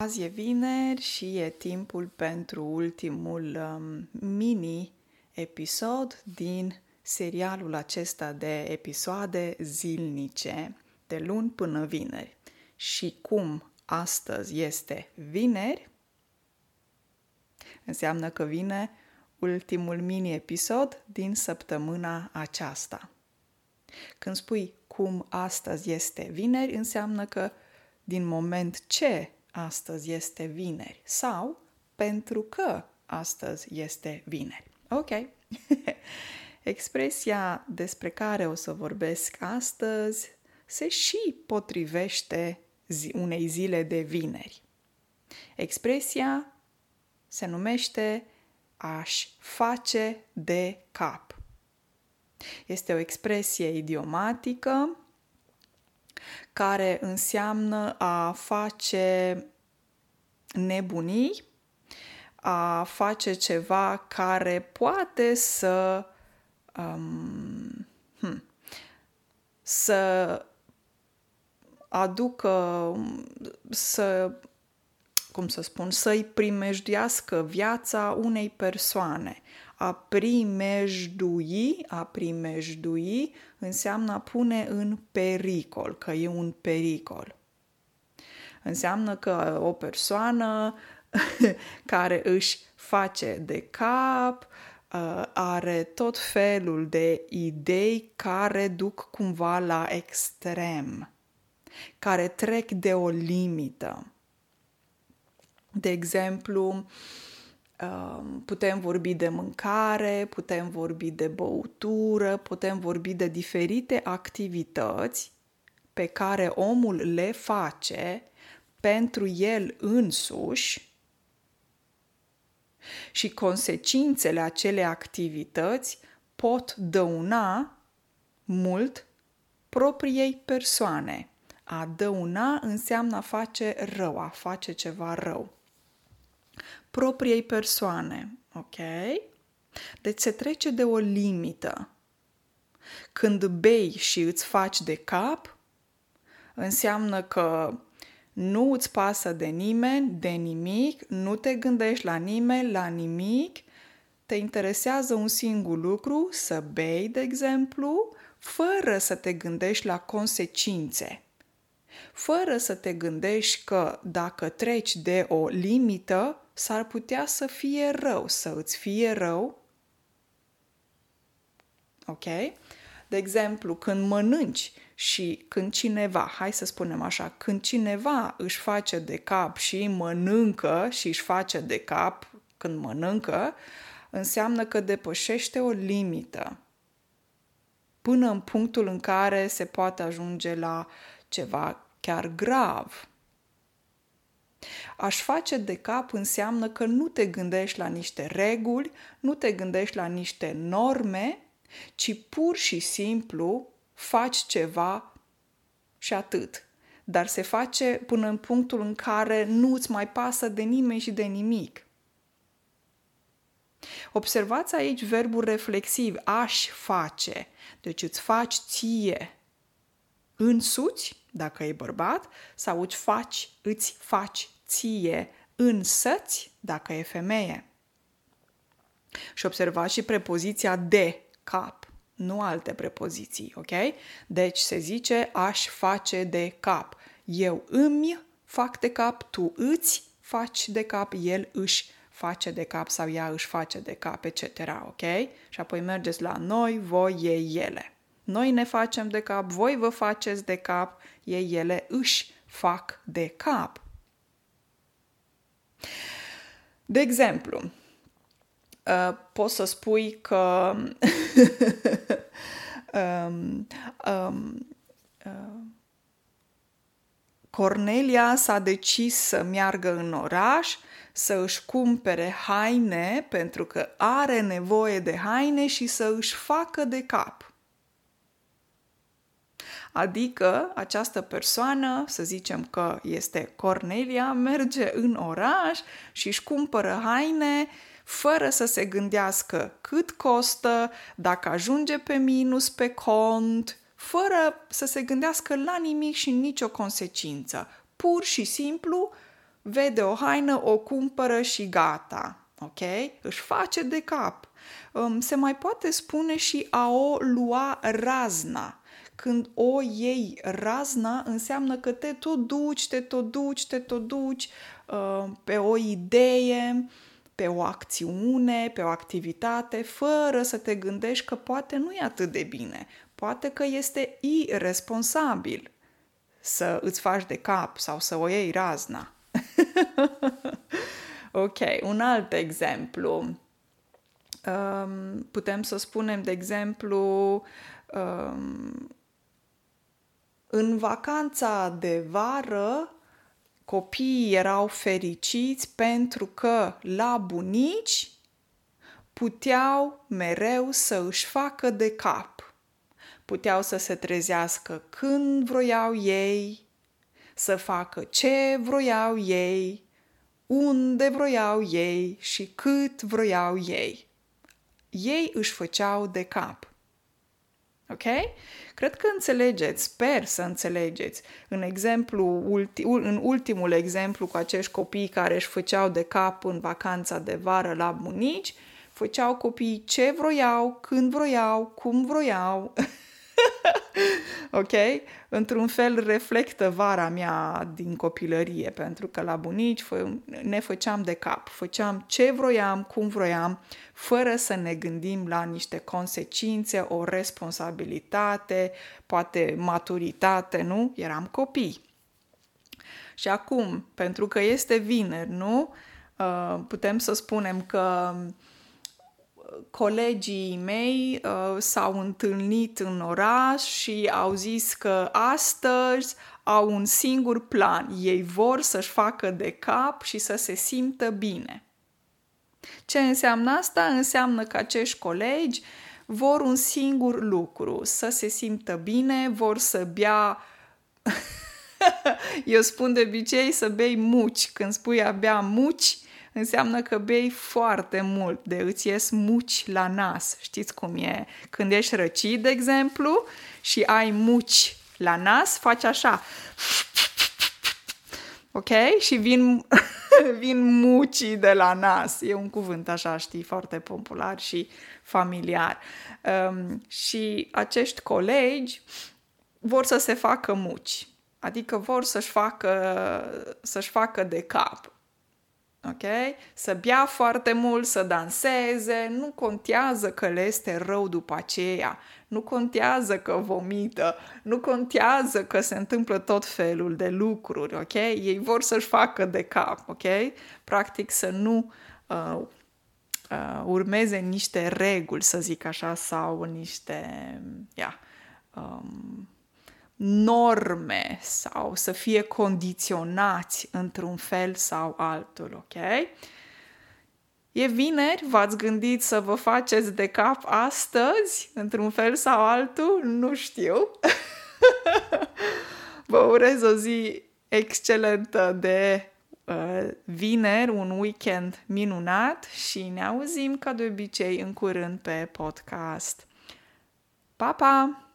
Azi e vineri și e timpul pentru ultimul um, mini-episod din serialul acesta de episoade zilnice, de luni până vineri. Și cum astăzi este vineri, înseamnă că vine ultimul mini-episod din săptămâna aceasta. Când spui cum astăzi este vineri, înseamnă că din moment ce astăzi este vineri sau pentru că astăzi este vineri. Ok. Expresia despre care o să vorbesc astăzi se și potrivește zi, unei zile de vineri. Expresia se numește aș face de cap. Este o expresie idiomatică care înseamnă a face nebunii, a face ceva care poate să um, hm, să aducă, să, cum să spun, să-i primejduiască viața unei persoane. A primejdui, a primejdui înseamnă a pune în pericol, că e un pericol. Înseamnă că o persoană care își face de cap, uh, are tot felul de idei care duc cumva la extrem, care trec de o limită. De exemplu, um, putem vorbi de mâncare, putem vorbi de băutură, putem vorbi de diferite activități pe care omul le face pentru el însuși și consecințele acelei activități pot dăuna mult propriei persoane. A dăuna înseamnă a face rău, a face ceva rău. Propriei persoane, ok? Deci se trece de o limită. Când bei și îți faci de cap, înseamnă că nu îți pasă de nimeni, de nimic, nu te gândești la nimeni, la nimic, te interesează un singur lucru, să bei, de exemplu, fără să te gândești la consecințe. Fără să te gândești că dacă treci de o limită, s-ar putea să fie rău, să îți fie rău. Ok? De exemplu, când mănânci și când cineva, hai să spunem așa, când cineva își face de cap și mănâncă și își face de cap când mănâncă, înseamnă că depășește o limită până în punctul în care se poate ajunge la ceva chiar grav. Aș face de cap înseamnă că nu te gândești la niște reguli, nu te gândești la niște norme, ci pur și simplu faci ceva și atât. Dar se face până în punctul în care nu îți mai pasă de nimeni și de nimic. Observați aici verbul reflexiv, aș face. Deci îți faci ție însuți, dacă e bărbat, sau îți faci, îți faci ție însăți, dacă e femeie. Și observați și prepoziția de cap nu alte prepoziții, ok? Deci se zice aș face de cap. Eu îmi fac de cap, tu îți faci de cap, el își face de cap sau ea își face de cap, etc. Ok? Și apoi mergeți la noi, voi, ei, ele. Noi ne facem de cap, voi vă faceți de cap, ei, ele își fac de cap. De exemplu, uh, poți să spui că um, um, uh, Cornelia s-a decis să meargă în oraș să își cumpere haine pentru că are nevoie de haine și să își facă de cap. Adică această persoană, să zicem că este Cornelia, merge în oraș și își cumpără haine fără să se gândească cât costă, dacă ajunge pe minus pe cont, fără să se gândească la nimic și nicio consecință. Pur și simplu vede o haină, o cumpără și gata. Ok? Își face de cap. Um, se mai poate spune și a o lua razna. Când o iei razna, înseamnă că te tot duci, te tot duci, te tot duci uh, pe o idee, pe o acțiune, pe o activitate, fără să te gândești că poate nu e atât de bine, poate că este irresponsabil să îți faci de cap sau să o iei razna. ok, un alt exemplu. Um, putem să spunem, de exemplu, um, în vacanța de vară, copiii erau fericiți pentru că la bunici puteau mereu să își facă de cap. Puteau să se trezească când vroiau ei, să facă ce vroiau ei, unde vroiau ei și cât vroiau ei. Ei își făceau de cap. Ok? Cred că înțelegeți, sper să înțelegeți. În, exemplu, ulti, în ultimul exemplu cu acești copii care își făceau de cap în vacanța de vară la bunici, făceau copiii ce vroiau, când vroiau, cum vroiau. ok? Într-un fel reflectă vara mea din copilărie, pentru că la bunici ne făceam de cap, făceam ce vroiam, cum vroiam, fără să ne gândim la niște consecințe, o responsabilitate, poate maturitate, nu? Eram copii. Și acum, pentru că este vineri, nu? Uh, putem să spunem că colegii mei uh, s-au întâlnit în oraș și au zis că astăzi au un singur plan. Ei vor să-și facă de cap și să se simtă bine. Ce înseamnă asta? Înseamnă că acești colegi vor un singur lucru, să se simtă bine, vor să bea eu spun de obicei să bei muci. Când spui a bea muci, înseamnă că bei foarte mult, de îți ies muci la nas. Știți cum e? Când ești răcit, de exemplu, și ai muci la nas, faci așa. Ok? Și vin, vin mucii de la nas. E un cuvânt așa, știi, foarte popular și familiar. Um, și acești colegi vor să se facă muci. Adică vor să-și facă, să-și facă de cap ok? Să bea foarte mult, să danseze, nu contează că le este rău după aceea, nu contează că vomită, nu contează că se întâmplă tot felul de lucruri, ok? Ei vor să-și facă de cap, ok? Practic să nu uh, uh, urmeze niște reguli, să zic așa, sau niște, yeah, um, norme sau să fie condiționați într-un fel sau altul, ok? E vineri, v-ați gândit să vă faceți de cap astăzi, într-un fel sau altul? Nu știu. vă urez o zi excelentă de uh, vineri, un weekend minunat și ne auzim ca de obicei în curând pe podcast. Pa, pa!